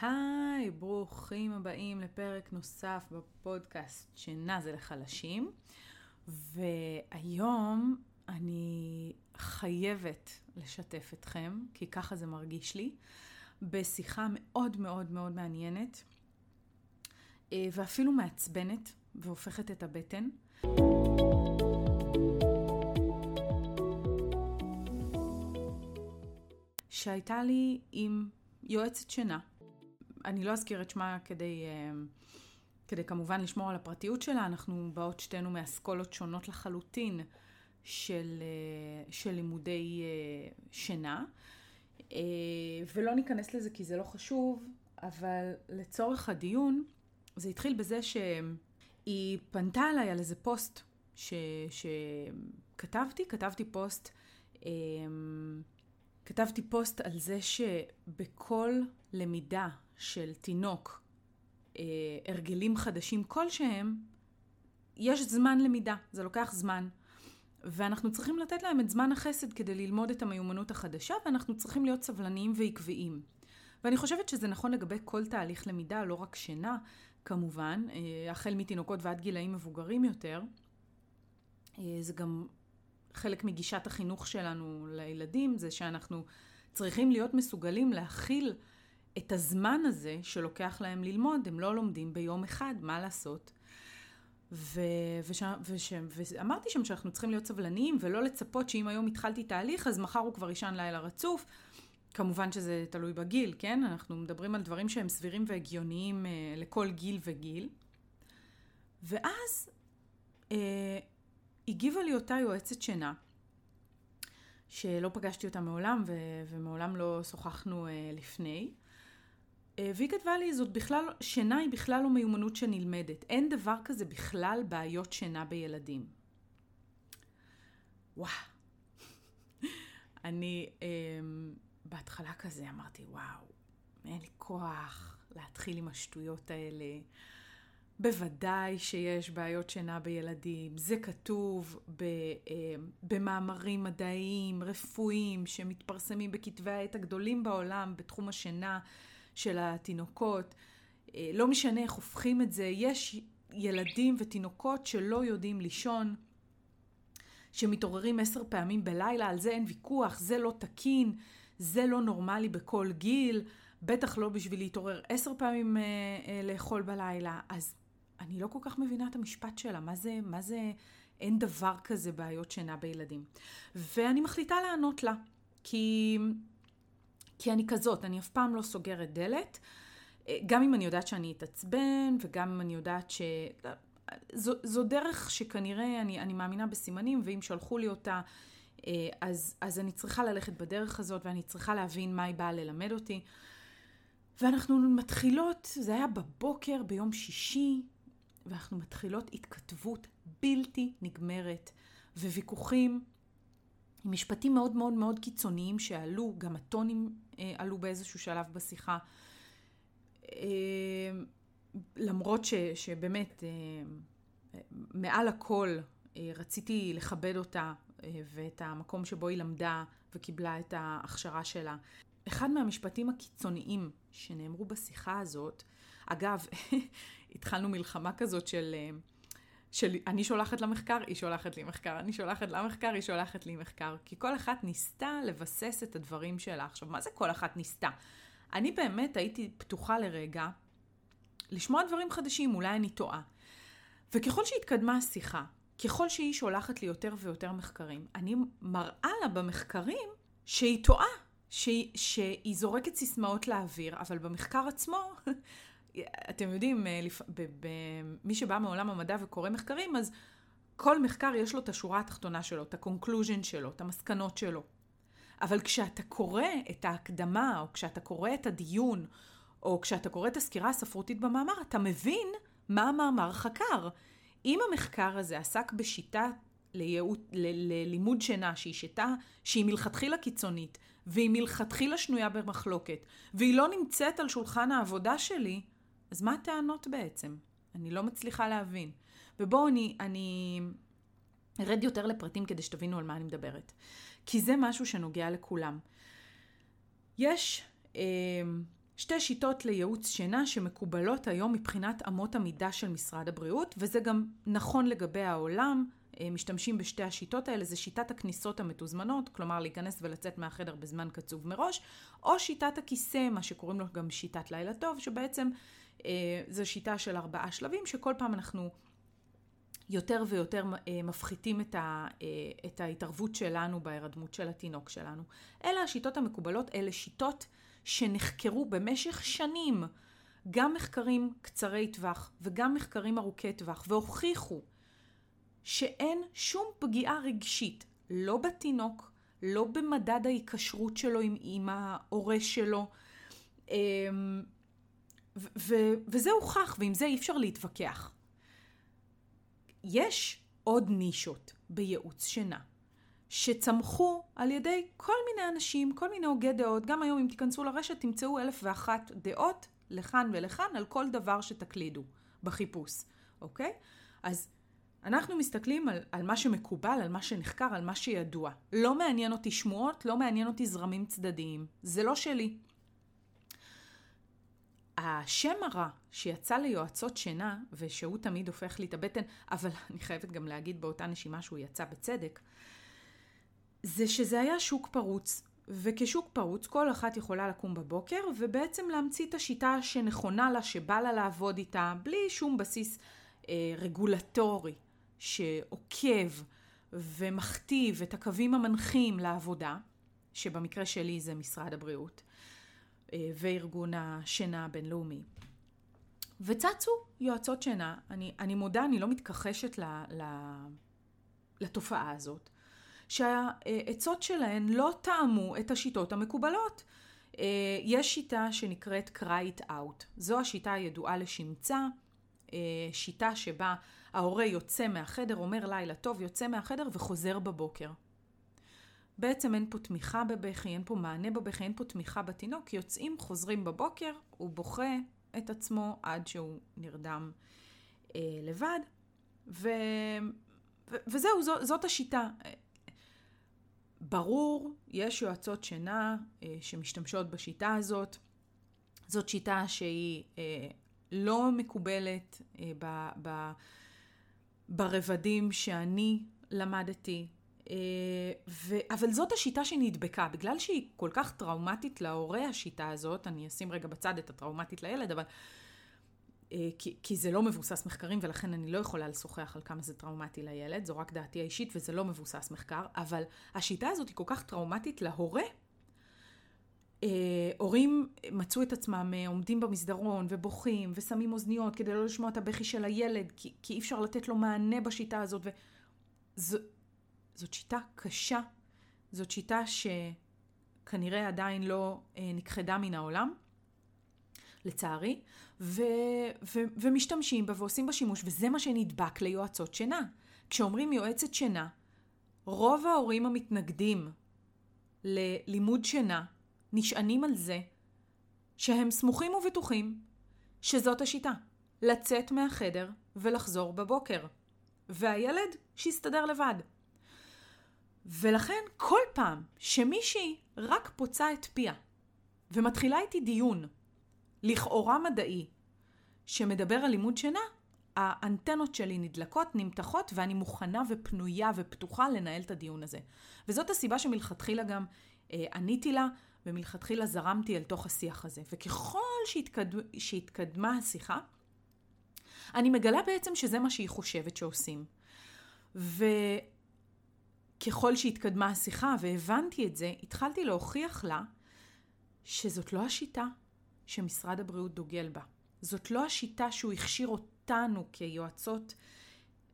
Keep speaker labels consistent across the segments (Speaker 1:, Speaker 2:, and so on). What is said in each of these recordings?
Speaker 1: היי, ברוכים הבאים לפרק נוסף בפודקאסט שינה זה לחלשים. והיום אני חייבת לשתף אתכם, כי ככה זה מרגיש לי, בשיחה מאוד מאוד מאוד מעניינת, אה, ואפילו מעצבנת, והופכת את הבטן. שהייתה לי עם יועצת שינה. אני לא אזכיר את שמה כדי, אה, כדי כמובן לשמור על הפרטיות שלה, אנחנו באות שתינו מאסכולות שונות לחלוטין של, אה, של לימודי אה, שינה. ולא ניכנס לזה כי זה לא חשוב, אבל לצורך הדיון, זה התחיל בזה שהיא פנתה אליי על איזה פוסט ש, שכתבתי, כתבתי פוסט כתבתי פוסט על זה שבכל למידה של תינוק, אה, הרגלים חדשים כלשהם, יש זמן למידה, זה לוקח זמן. ואנחנו צריכים לתת להם את זמן החסד כדי ללמוד את המיומנות החדשה, ואנחנו צריכים להיות סבלניים ועקביים. ואני חושבת שזה נכון לגבי כל תהליך למידה, לא רק שינה, כמובן, אה, החל מתינוקות ועד גילאים מבוגרים יותר. אה, זה גם חלק מגישת החינוך שלנו לילדים זה שאנחנו צריכים להיות מסוגלים להכיל את הזמן הזה שלוקח להם ללמוד, הם לא לומדים ביום אחד, מה לעשות? ו... וש... וש... ואמרתי שם שאנחנו צריכים להיות סבלניים ולא לצפות שאם היום התחלתי תהליך אז מחר הוא כבר יישן לילה רצוף. כמובן שזה תלוי בגיל, כן? אנחנו מדברים על דברים שהם סבירים והגיוניים אה, לכל גיל וגיל. ואז אה, הגיבה לי אותה יועצת שינה, שלא פגשתי אותה מעולם ו- ומעולם לא שוחחנו uh, לפני. והיא כתבה לי, זאת בכלל, שינה היא בכלל לא מיומנות שנלמדת. אין דבר כזה בכלל בעיות שינה בילדים. וואו. אני um, בהתחלה כזה אמרתי, וואו, אין לי כוח להתחיל עם השטויות האלה. בוודאי שיש בעיות שינה בילדים. זה כתוב ב, אה, במאמרים מדעיים, רפואיים, שמתפרסמים בכתבי העת הגדולים בעולם בתחום השינה של התינוקות. אה, לא משנה איך הופכים את זה, יש ילדים ותינוקות שלא יודעים לישון, שמתעוררים עשר פעמים בלילה, על זה אין ויכוח, זה לא תקין, זה לא נורמלי בכל גיל. בטח לא בשביל להתעורר עשר פעמים אה, אה, לאכול בלילה. אז אני לא כל כך מבינה את המשפט שלה, מה זה, מה זה אין דבר כזה בעיות שינה בילדים. ואני מחליטה לענות לה, כי, כי אני כזאת, אני אף פעם לא סוגרת דלת, גם אם אני יודעת שאני אתעצבן, וגם אם אני יודעת ש... זו, זו דרך שכנראה, אני, אני מאמינה בסימנים, ואם שלחו לי אותה, אז, אז אני צריכה ללכת בדרך הזאת, ואני צריכה להבין מה היא באה ללמד אותי. ואנחנו מתחילות, זה היה בבוקר, ביום שישי, ואנחנו מתחילות התכתבות בלתי נגמרת וויכוחים עם משפטים מאוד מאוד מאוד קיצוניים שעלו, גם הטונים אה, עלו באיזשהו שלב בשיחה. אה, למרות ש, שבאמת, אה, מעל הכל אה, רציתי לכבד אותה אה, ואת המקום שבו היא למדה וקיבלה את ההכשרה שלה. אחד מהמשפטים הקיצוניים שנאמרו בשיחה הזאת, אגב, התחלנו מלחמה כזאת של, אה, של אני שולחת למחקר, היא שולחת לי מחקר, אני שולחת למחקר, היא שולחת לי מחקר. כי כל אחת ניסתה לבסס את הדברים שלה. עכשיו, מה זה כל אחת ניסתה? אני באמת הייתי פתוחה לרגע לשמוע דברים חדשים, אולי אני טועה. וככל שהתקדמה השיחה, ככל שהיא שולחת לי יותר ויותר מחקרים, אני מראה לה במחקרים שהיא טועה, שהיא, שהיא זורקת סיסמאות לאוויר, אבל במחקר עצמו אתם יודעים, אה, מי שבא מעולם המדע וקורא מחקרים, אז כל מחקר יש לו את השורה התחתונה שלו, את ה-conclusion שלו, את המסקנות שלו. אבל כשאתה קורא את ההקדמה, או כשאתה קורא את הדיון, או כשאתה קורא את הסקירה הספרותית במאמר, אתה מבין מה המאמר חקר. אם המחקר הזה עסק בשיטה לייעוד, ללימוד שינה, שהיא שיטה שהיא מלכתחילה קיצונית, והיא מלכתחילה שנויה במחלוקת, והיא לא נמצאת על שולחן העבודה שלי, אז מה הטענות בעצם? אני לא מצליחה להבין. ובואו אני, אני ארד יותר לפרטים כדי שתבינו על מה אני מדברת. כי זה משהו שנוגע לכולם. יש אה, שתי שיטות לייעוץ שינה שמקובלות היום מבחינת אמות המידה של משרד הבריאות, וזה גם נכון לגבי העולם. אה, משתמשים בשתי השיטות האלה, זה שיטת הכניסות המתוזמנות, כלומר להיכנס ולצאת מהחדר בזמן קצוב מראש, או שיטת הכיסא, מה שקוראים לו גם שיטת לילה טוב, שבעצם זו שיטה של ארבעה שלבים, שכל פעם אנחנו יותר ויותר אה, מפחיתים את, ה, אה, את ההתערבות שלנו בהירדמות של התינוק שלנו. אלה השיטות המקובלות, אלה שיטות שנחקרו במשך שנים, גם מחקרים קצרי טווח וגם מחקרים ארוכי טווח, והוכיחו שאין שום פגיעה רגשית, לא בתינוק, לא במדד ההיקשרות שלו עם, עם ההורה שלו, אמ, ו- ו- וזה הוכח, ועם זה אי אפשר להתווכח. יש עוד נישות בייעוץ שינה, שצמחו על ידי כל מיני אנשים, כל מיני הוגי דעות. גם היום אם תיכנסו לרשת תמצאו אלף ואחת דעות לכאן ולכאן על כל דבר שתקלידו בחיפוש, אוקיי? אז אנחנו מסתכלים על, על מה שמקובל, על מה שנחקר, על מה שידוע. לא מעניין אותי שמועות, לא מעניין אותי זרמים צדדיים. זה לא שלי. השם הרע שיצא ליועצות שינה, ושהוא תמיד הופך לי את הבטן, אבל אני חייבת גם להגיד באותה נשימה שהוא יצא בצדק, זה שזה היה שוק פרוץ. וכשוק פרוץ, כל אחת יכולה לקום בבוקר ובעצם להמציא את השיטה שנכונה לה, שבא לה לעבוד איתה, בלי שום בסיס אה, רגולטורי שעוקב ומכתיב את הקווים המנחים לעבודה, שבמקרה שלי זה משרד הבריאות. אה, וארגון השינה הבינלאומי. וצצו יועצות שינה, אני, אני מודה, אני לא מתכחשת ל, ל, לתופעה הזאת, שהעצות שלהן לא טעמו את השיטות המקובלות. אה, יש שיטה שנקראת cry it out. זו השיטה הידועה לשמצה, אה, שיטה שבה ההורה יוצא מהחדר, אומר לילה טוב, יוצא מהחדר וחוזר בבוקר. בעצם אין פה תמיכה בבכי, אין פה מענה בבכי, אין פה תמיכה בתינוק, יוצאים, חוזרים בבוקר, הוא בוכה את עצמו עד שהוא נרדם אה, לבד, ו, ו, וזהו, זו, זאת השיטה. ברור, יש יועצות שינה אה, שמשתמשות בשיטה הזאת. זאת שיטה שהיא אה, לא מקובלת אה, ב, ב, ברבדים שאני למדתי, ו... אבל זאת השיטה שנדבקה, בגלל שהיא כל כך טראומטית להורה השיטה הזאת, אני אשים רגע בצד את הטראומטית לילד, אבל... אה, כי, כי זה לא מבוסס מחקרים ולכן אני לא יכולה לשוחח על כמה זה טראומטי לילד, זו רק דעתי האישית וזה לא מבוסס מחקר, אבל השיטה הזאת היא כל כך טראומטית להורה. אה, הורים מצאו את עצמם עומדים במסדרון ובוכים ושמים אוזניות כדי לא לשמוע את הבכי של הילד, כי, כי אי אפשר לתת לו מענה בשיטה הזאת. וזו, זאת שיטה קשה, זאת שיטה שכנראה עדיין לא אה, נכחדה מן העולם, לצערי, ו, ו, ומשתמשים בה ועושים בה שימוש, וזה מה שנדבק ליועצות שינה. כשאומרים יועצת שינה, רוב ההורים המתנגדים ללימוד שינה נשענים על זה שהם סמוכים ובטוחים שזאת השיטה, לצאת מהחדר ולחזור בבוקר. והילד, שיסתדר לבד. ולכן כל פעם שמישהי רק פוצה את פיה ומתחילה איתי דיון, לכאורה מדעי, שמדבר על לימוד שינה, האנטנות שלי נדלקות, נמתחות, ואני מוכנה ופנויה ופתוחה לנהל את הדיון הזה. וזאת הסיבה שמלכתחילה גם אה, עניתי לה, ומלכתחילה זרמתי אל תוך השיח הזה. וככל שהתקד... שהתקדמה השיחה, אני מגלה בעצם שזה מה שהיא חושבת שעושים. ו... ככל שהתקדמה השיחה והבנתי את זה, התחלתי להוכיח לה שזאת לא השיטה שמשרד הבריאות דוגל בה. זאת לא השיטה שהוא הכשיר אותנו כיועצות,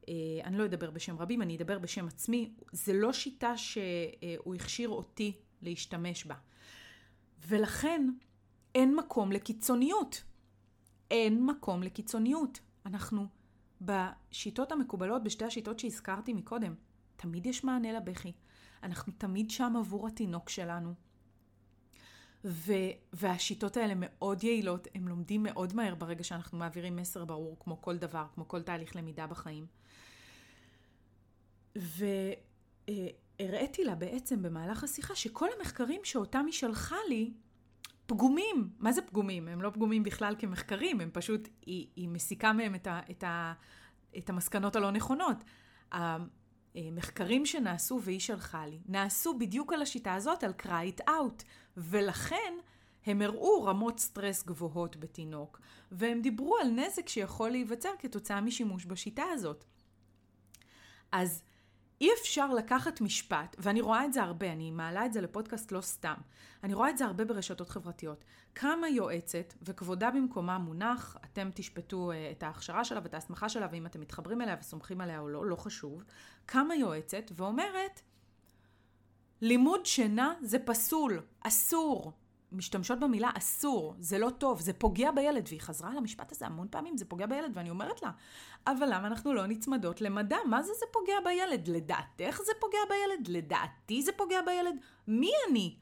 Speaker 1: אה, אני לא אדבר בשם רבים, אני אדבר בשם עצמי, זה לא שיטה שהוא הכשיר אותי להשתמש בה. ולכן אין מקום לקיצוניות. אין מקום לקיצוניות. אנחנו בשיטות המקובלות, בשתי השיטות שהזכרתי מקודם, תמיד יש מענה לבכי. אנחנו תמיד שם עבור התינוק שלנו. ו- והשיטות האלה מאוד יעילות, הם לומדים מאוד מהר ברגע שאנחנו מעבירים מסר ברור, כמו כל דבר, כמו כל תהליך למידה בחיים. והראיתי לה בעצם במהלך השיחה שכל המחקרים שאותם היא שלחה לי, פגומים. מה זה פגומים? הם לא פגומים בכלל כמחקרים, הם פשוט, היא, היא מסיקה מהם את, ה, את, ה, את המסקנות הלא נכונות. המחקרים שנעשו, והיא שלחה לי, נעשו בדיוק על השיטה הזאת, על cry it out, ולכן הם הראו רמות סטרס גבוהות בתינוק, והם דיברו על נזק שיכול להיווצר כתוצאה משימוש בשיטה הזאת. אז אי אפשר לקחת משפט, ואני רואה את זה הרבה, אני מעלה את זה לפודקאסט לא סתם, אני רואה את זה הרבה ברשתות חברתיות. כמה יועצת, וכבודה במקומה מונח, אתם תשפטו אה, את ההכשרה שלה ואת ההסמכה שלה, ואם אתם מתחברים אליה וסומכים עליה או לא, לא חשוב, כמה יועצת ואומרת, לימוד שינה זה פסול, אסור. משתמשות במילה אסור, זה לא טוב, זה פוגע בילד, והיא חזרה על המשפט הזה המון פעמים, זה פוגע בילד, ואני אומרת לה, אבל למה אנחנו לא נצמדות למדע? מה זה זה פוגע בילד? לדעתך זה פוגע בילד? לדעתי זה פוגע בילד? מי אני?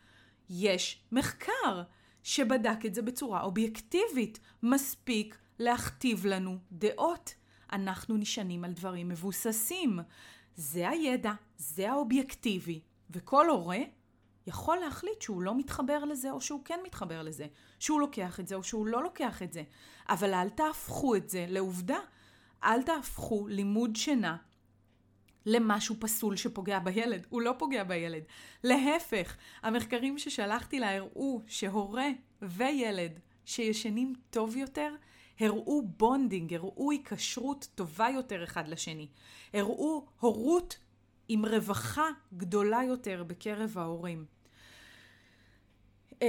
Speaker 1: יש מחקר שבדק את זה בצורה אובייקטיבית. מספיק להכתיב לנו דעות. אנחנו נשענים על דברים מבוססים. זה הידע, זה האובייקטיבי, וכל הורה יכול להחליט שהוא לא מתחבר לזה או שהוא כן מתחבר לזה, שהוא לוקח את זה או שהוא לא לוקח את זה. אבל אל תהפכו את זה לעובדה. אל תהפכו לימוד שינה למשהו פסול שפוגע בילד. הוא לא פוגע בילד. להפך, המחקרים ששלחתי לה הראו שהורה וילד שישנים טוב יותר, הראו bonding, הראו היקשרות טובה יותר אחד לשני. הראו הורות עם רווחה גדולה יותר בקרב ההורים. Um,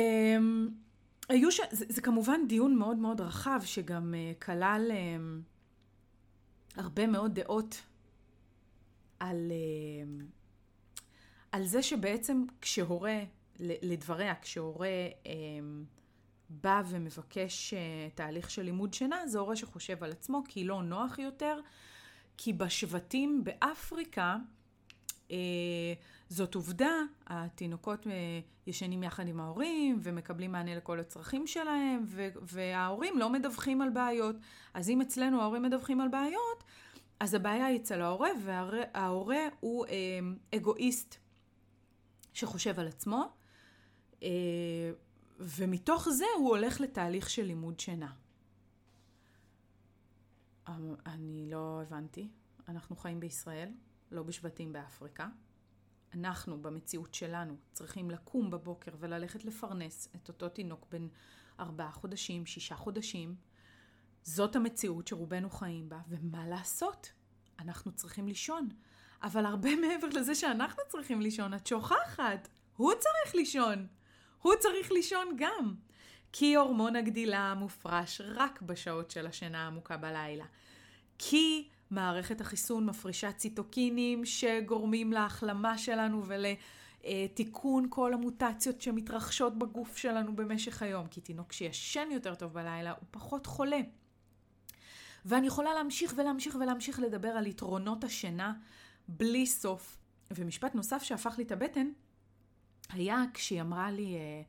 Speaker 1: היו ש... זה, זה כמובן דיון מאוד מאוד רחב, שגם uh, כלל um, הרבה מאוד דעות על, uh, על זה שבעצם כשהורה, לדבריה, כשהורה um, בא ומבקש uh, תהליך של לימוד שינה, זה הורה שחושב על עצמו כי לא נוח יותר, כי בשבטים באפריקה, uh, זאת עובדה, התינוקות אה, ישנים יחד עם ההורים ומקבלים מענה לכל הצרכים שלהם, וההורים לא מדווחים על בעיות. אז אם אצלנו ההורים מדווחים על בעיות, אז הבעיה היא אצל ההורה, וההורה הוא אה, אגואיסט שחושב על עצמו, אה, ומתוך זה הוא הולך לתהליך של לימוד שינה. אני לא הבנתי. אנחנו חיים בישראל, לא בשבטים באפריקה. אנחנו במציאות שלנו צריכים לקום בבוקר וללכת לפרנס את אותו תינוק בן ארבעה חודשים, שישה חודשים, זאת המציאות שרובנו חיים בה, ומה לעשות? אנחנו צריכים לישון. אבל הרבה מעבר לזה שאנחנו צריכים לישון, את שוכחת, הוא צריך לישון. הוא צריך לישון גם. כי הורמון הגדילה מופרש רק בשעות של השינה העמוקה בלילה. כי מערכת החיסון מפרישה ציטוקינים שגורמים להחלמה שלנו ולתיקון כל המוטציות שמתרחשות בגוף שלנו במשך היום. כי תינוק שישן יותר טוב בלילה הוא פחות חולה. ואני יכולה להמשיך ולהמשיך ולהמשיך לדבר על יתרונות השינה בלי סוף. ומשפט נוסף שהפך לי את הבטן היה כשהיא אמרה לי, אה,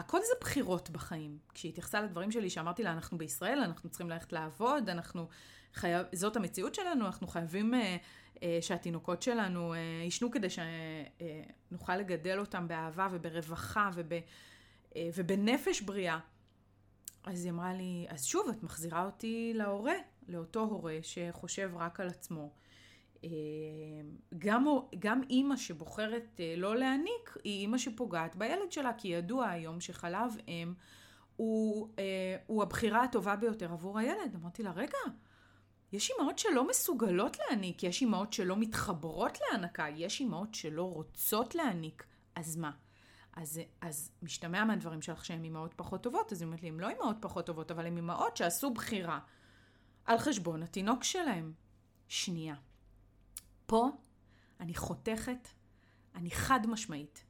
Speaker 1: הכל זה בחירות בחיים. כשהיא התייחסה לדברים שלי, שאמרתי לה, אנחנו בישראל, אנחנו צריכים ללכת לעבוד, אנחנו חייב, זאת המציאות שלנו, אנחנו חייבים אה, אה, שהתינוקות שלנו אה, יישנו כדי שנוכל אה, לגדל אותם באהבה וברווחה וב, אה, ובנפש בריאה. אז היא אמרה לי, אז שוב, את מחזירה אותי להורה, לאותו הורה שחושב רק על עצמו. אה, גם, גם אימא שבוחרת אה, לא להניק, היא אימא שפוגעת בילד שלה, כי ידוע היום שחלב אם הוא, אה, הוא הבחירה הטובה ביותר עבור הילד. אמרתי לה, רגע, יש אימהות שלא מסוגלות להעניק, יש אימהות שלא מתחברות להענקה, יש אימהות שלא רוצות להעניק, אז מה? אז, אז משתמע מהדברים שלך שהן אימהות פחות טובות, אז היא אומרת לי, הן לא אימהות פחות טובות, אבל הן אימהות שעשו בחירה על חשבון התינוק שלהם. שנייה. פה אני חותכת, אני חד משמעית.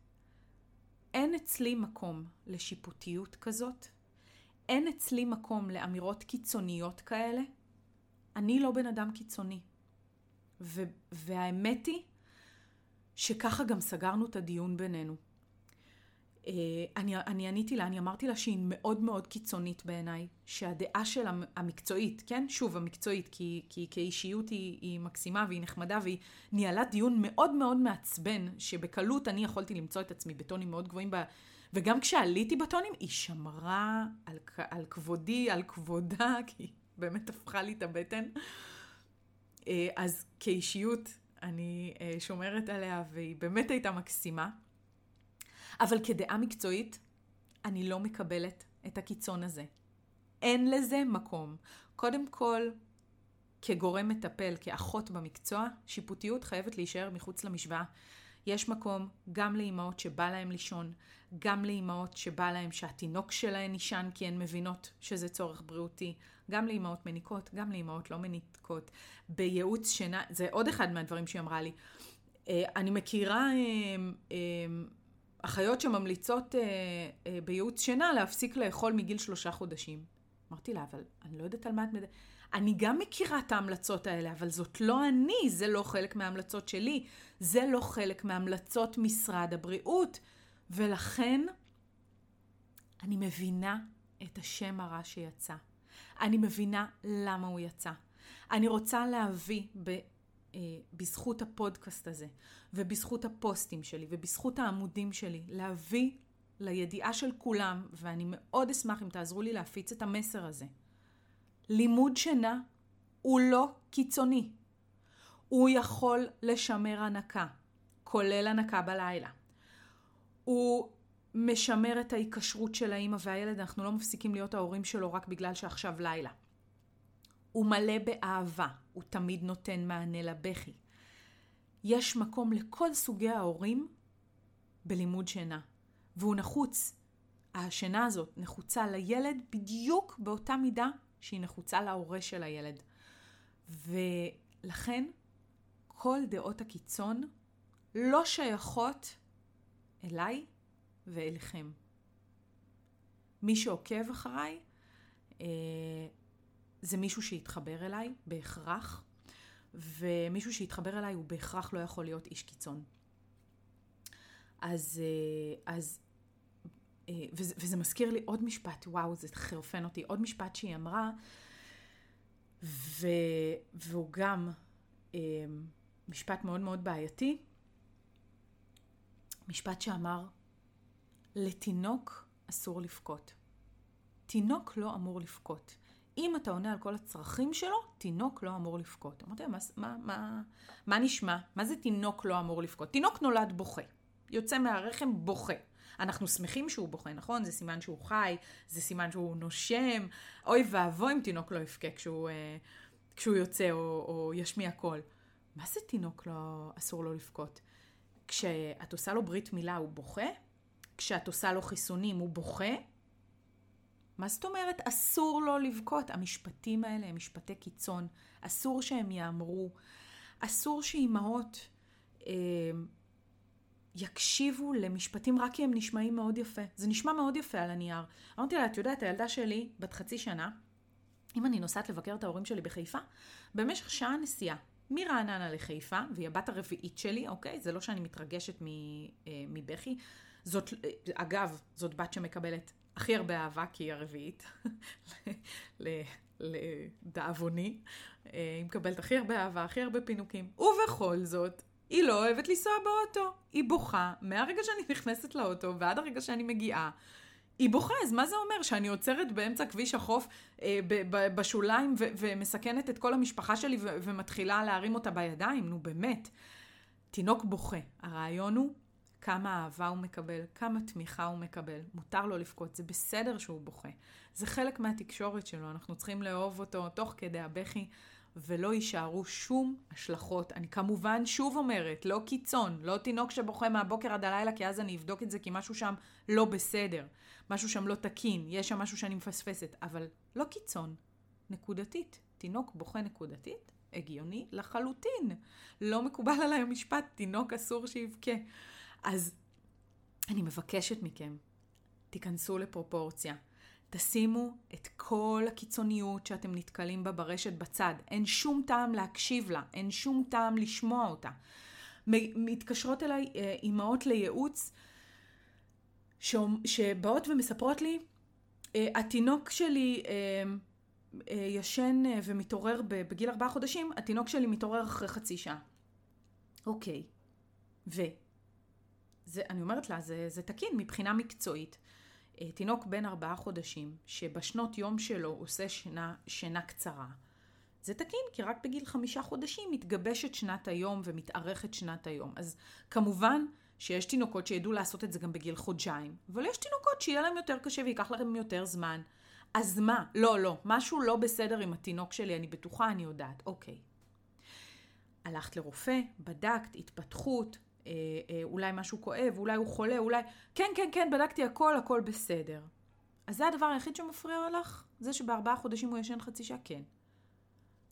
Speaker 1: אין אצלי מקום לשיפוטיות כזאת, אין אצלי מקום לאמירות קיצוניות כאלה, אני לא בן אדם קיצוני. ו- והאמת היא שככה גם סגרנו את הדיון בינינו. Uh, אני, אני עניתי לה, אני אמרתי לה שהיא מאוד מאוד קיצונית בעיניי, שהדעה שלה המקצועית, כן? שוב, המקצועית, כי, כי כאישיות היא, היא מקסימה והיא נחמדה והיא ניהלה דיון מאוד מאוד מעצבן, שבקלות אני יכולתי למצוא את עצמי בטונים מאוד גבוהים ב, וגם כשעליתי בטונים, היא שמרה על, על כבודי, על כבודה, כי היא באמת הפכה לי את הבטן. אה, אז כאישיות, אני אה, שומרת עליה, והיא באמת הייתה מקסימה. אבל כדעה מקצועית, אני לא מקבלת את הקיצון הזה. אין לזה מקום. קודם כל, כגורם מטפל, כאחות במקצוע, שיפוטיות חייבת להישאר מחוץ למשוואה. יש מקום גם לאימהות שבא להן לישון, גם לאימהות שבא להן שהתינוק שלהן יישן כי הן מבינות שזה צורך בריאותי, גם לאימהות מניקות, גם לאימהות לא מניקות. בייעוץ שינה, זה עוד אחד מהדברים שהיא אמרה לי. אה, אני מכירה אה, אה, אחיות שממליצות בייעוץ שינה להפסיק לאכול מגיל שלושה חודשים. אמרתי לה, אבל אני לא יודעת על מה את מדברת. אני גם מכירה את ההמלצות האלה, אבל זאת לא אני, זה לא חלק מההמלצות שלי, זה לא חלק מהמלצות משרד הבריאות. ולכן אני מבינה את השם הרע שיצא. אני מבינה למה הוא יצא. אני רוצה להביא אה, בזכות הפודקאסט הזה, ובזכות הפוסטים שלי, ובזכות העמודים שלי, להביא לידיעה של כולם, ואני מאוד אשמח אם תעזרו לי להפיץ את המסר הזה. לימוד שינה הוא לא קיצוני. הוא יכול לשמר הנקה, כולל הנקה בלילה. הוא משמר את ההיקשרות של האימא והילד, אנחנו לא מפסיקים להיות ההורים שלו רק בגלל שעכשיו לילה. הוא מלא באהבה, הוא תמיד נותן מענה לבכי. יש מקום לכל סוגי ההורים בלימוד שינה, והוא נחוץ. השינה הזאת נחוצה לילד בדיוק באותה מידה שהיא נחוצה להורה של הילד. ולכן כל דעות הקיצון לא שייכות אליי ואליכם. מי שעוקב אחריי אה, זה מישהו שיתחבר אליי בהכרח, ומישהו שיתחבר אליי הוא בהכרח לא יכול להיות איש קיצון. אז, אה, אז אה, וזה, וזה מזכיר לי עוד משפט, וואו, זה חרפן אותי, עוד משפט שהיא אמרה, ו, והוא גם אה, משפט מאוד מאוד בעייתי, משפט שאמר, לתינוק אסור לבכות. תינוק לא אמור לבכות. אם אתה עונה על כל הצרכים שלו, תינוק לא אמור לבכות. אמרתי מה, מה, מה, מה נשמע? מה זה תינוק לא אמור לבכות? תינוק נולד בוכה. יוצא מהרחם בוכה. אנחנו שמחים שהוא בוכה, נכון? זה סימן שהוא חי, זה סימן שהוא נושם. אוי ואבוי אם תינוק לא יבכה כשהוא, אה, כשהוא יוצא או, או ישמיע קול. מה זה תינוק לא, אסור לו לבכות? כשאת עושה לו ברית מילה הוא בוכה? כשאת עושה לו חיסונים הוא בוכה? מה זאת אומרת אסור לו לבכות? המשפטים האלה הם משפטי קיצון. אסור שהם יאמרו. אסור שאימהות אה, יקשיבו למשפטים רק כי הם נשמעים מאוד יפה. זה נשמע מאוד יפה על הנייר. אמרתי לה, את יודעת, הילדה שלי, בת חצי שנה, אם אני נוסעת לבקר את ההורים שלי בחיפה, במשך שעה נסיעה, מרעננה לחיפה, והיא הבת הרביעית שלי, אוקיי? זה לא שאני מתרגשת אה, מבכי. זאת, אה, אגב, זאת בת שמקבלת הכי הרבה אהבה, כי היא הרביעית, לדאבוני. אה, היא מקבלת הכי הרבה אהבה, הכי הרבה פינוקים. ובכל זאת, היא לא אוהבת לנסוע באוטו. היא בוכה מהרגע שאני נכנסת לאוטו ועד הרגע שאני מגיעה. היא בוכה, אז מה זה אומר? שאני עוצרת באמצע כביש החוף אה, בשוליים ו- ומסכנת את כל המשפחה שלי ו- ומתחילה להרים אותה בידיים? נו באמת. תינוק בוכה. הרעיון הוא כמה אהבה הוא מקבל, כמה תמיכה הוא מקבל. מותר לו לבכות, זה בסדר שהוא בוכה. זה חלק מהתקשורת שלו, אנחנו צריכים לאהוב אותו תוך כדי הבכי, ולא יישארו שום השלכות. אני כמובן שוב אומרת, לא קיצון, לא תינוק שבוכה מהבוקר עד הלילה, כי אז אני אבדוק את זה, כי משהו שם לא בסדר, משהו שם לא תקין, יש שם משהו שאני מפספסת, אבל לא קיצון, נקודתית. תינוק בוכה נקודתית, הגיוני לחלוטין. לא מקובל עליי המשפט, תינוק אסור שיבכה. אז אני מבקשת מכם, תיכנסו לפרופורציה. תשימו את כל הקיצוניות שאתם נתקלים בה ברשת בצד. אין שום טעם להקשיב לה, אין שום טעם לשמוע אותה. מתקשרות אליי אה, אימהות לייעוץ שבאות ומספרות לי, אה, התינוק שלי אה, ישן ומתעורר בגיל ארבעה חודשים, התינוק שלי מתעורר אחרי חצי שעה. אוקיי, ו? זה, אני אומרת לה, זה, זה תקין מבחינה מקצועית. אה, תינוק בן ארבעה חודשים, שבשנות יום שלו עושה שינה, שינה קצרה, זה תקין, כי רק בגיל חמישה חודשים מתגבשת שנת היום ומתארכת שנת היום. אז כמובן שיש תינוקות שידעו לעשות את זה גם בגיל חודשיים, אבל יש תינוקות שיהיה להם יותר קשה וייקח להם יותר זמן. אז מה? לא, לא. משהו לא בסדר עם התינוק שלי, אני בטוחה, אני יודעת. אוקיי. הלכת לרופא, בדקת, התפתחות, אה, אה, אולי משהו כואב, אולי הוא חולה, אולי... כן, כן, כן, בדקתי הכל, הכל בסדר. אז זה הדבר היחיד שמפריע לך? זה שבארבעה חודשים הוא ישן חצי שעה? כן.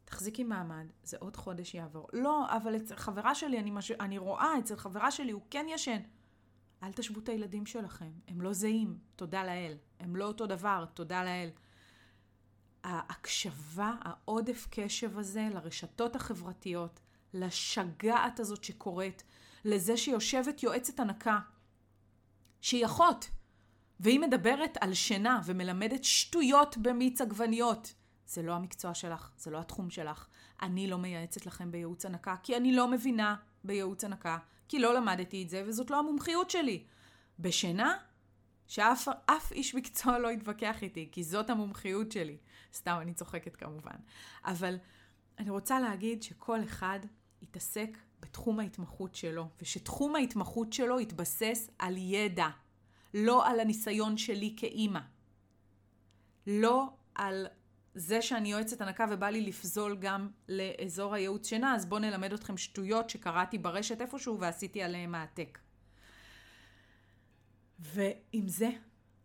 Speaker 1: תחזיקי מעמד, זה עוד חודש יעבור. לא, אבל אצל חברה שלי, אני, מש... אני רואה, אצל חברה שלי הוא כן ישן. אל תשוו את הילדים שלכם, הם לא זהים, תודה לאל. הם לא אותו דבר, תודה לאל. ההקשבה, העודף קשב הזה לרשתות החברתיות, לשגעת הזאת שקורית, לזה שיושבת יועצת הנקה, שהיא אחות, והיא מדברת על שינה ומלמדת שטויות במיץ עגבניות. זה לא המקצוע שלך, זה לא התחום שלך. אני לא מייעצת לכם בייעוץ הנקה, כי אני לא מבינה בייעוץ הנקה, כי לא למדתי את זה וזאת לא המומחיות שלי. בשינה, שאף איש מקצוע לא יתווכח איתי, כי זאת המומחיות שלי. סתם, אני צוחקת כמובן. אבל אני רוצה להגיד שכל אחד יתעסק בתחום ההתמחות שלו, ושתחום ההתמחות שלו יתבסס על ידע, לא על הניסיון שלי כאימא. לא על זה שאני יועצת הנקה ובא לי לפזול גם לאזור הייעוץ שינה, אז בואו נלמד אתכם שטויות שקראתי ברשת איפשהו ועשיתי עליהם העתק. ועם זה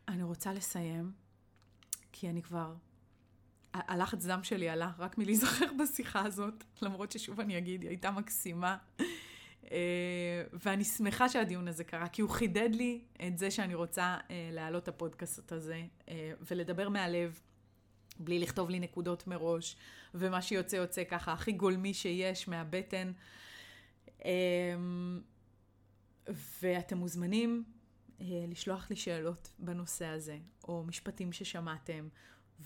Speaker 1: אני רוצה לסיים, כי אני כבר... הלחץ דם שלי עלה רק מלהיזכר בשיחה הזאת, למרות ששוב אני אגיד, היא הייתה מקסימה. אה, ואני שמחה שהדיון הזה קרה, כי הוא חידד לי את זה שאני רוצה אה, להעלות את הפודקאסט הזה אה, ולדבר מהלב. בלי לכתוב לי נקודות מראש, ומה שיוצא יוצא ככה הכי גולמי שיש מהבטן. ואתם מוזמנים לשלוח לי שאלות בנושא הזה, או משפטים ששמעתם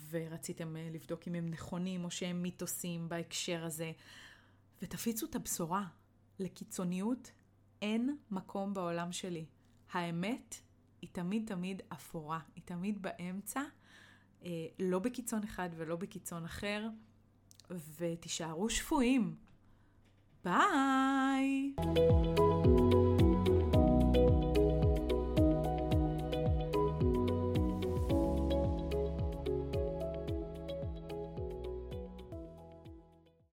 Speaker 1: ורציתם אה, לבדוק אם הם נכונים או שהם מיתוסים בהקשר הזה, ותפיצו את הבשורה. לקיצוניות אין מקום בעולם שלי. האמת היא תמיד תמיד אפורה, היא תמיד באמצע. אה, לא בקיצון אחד ולא בקיצון אחר, ותישארו שפויים. ביי!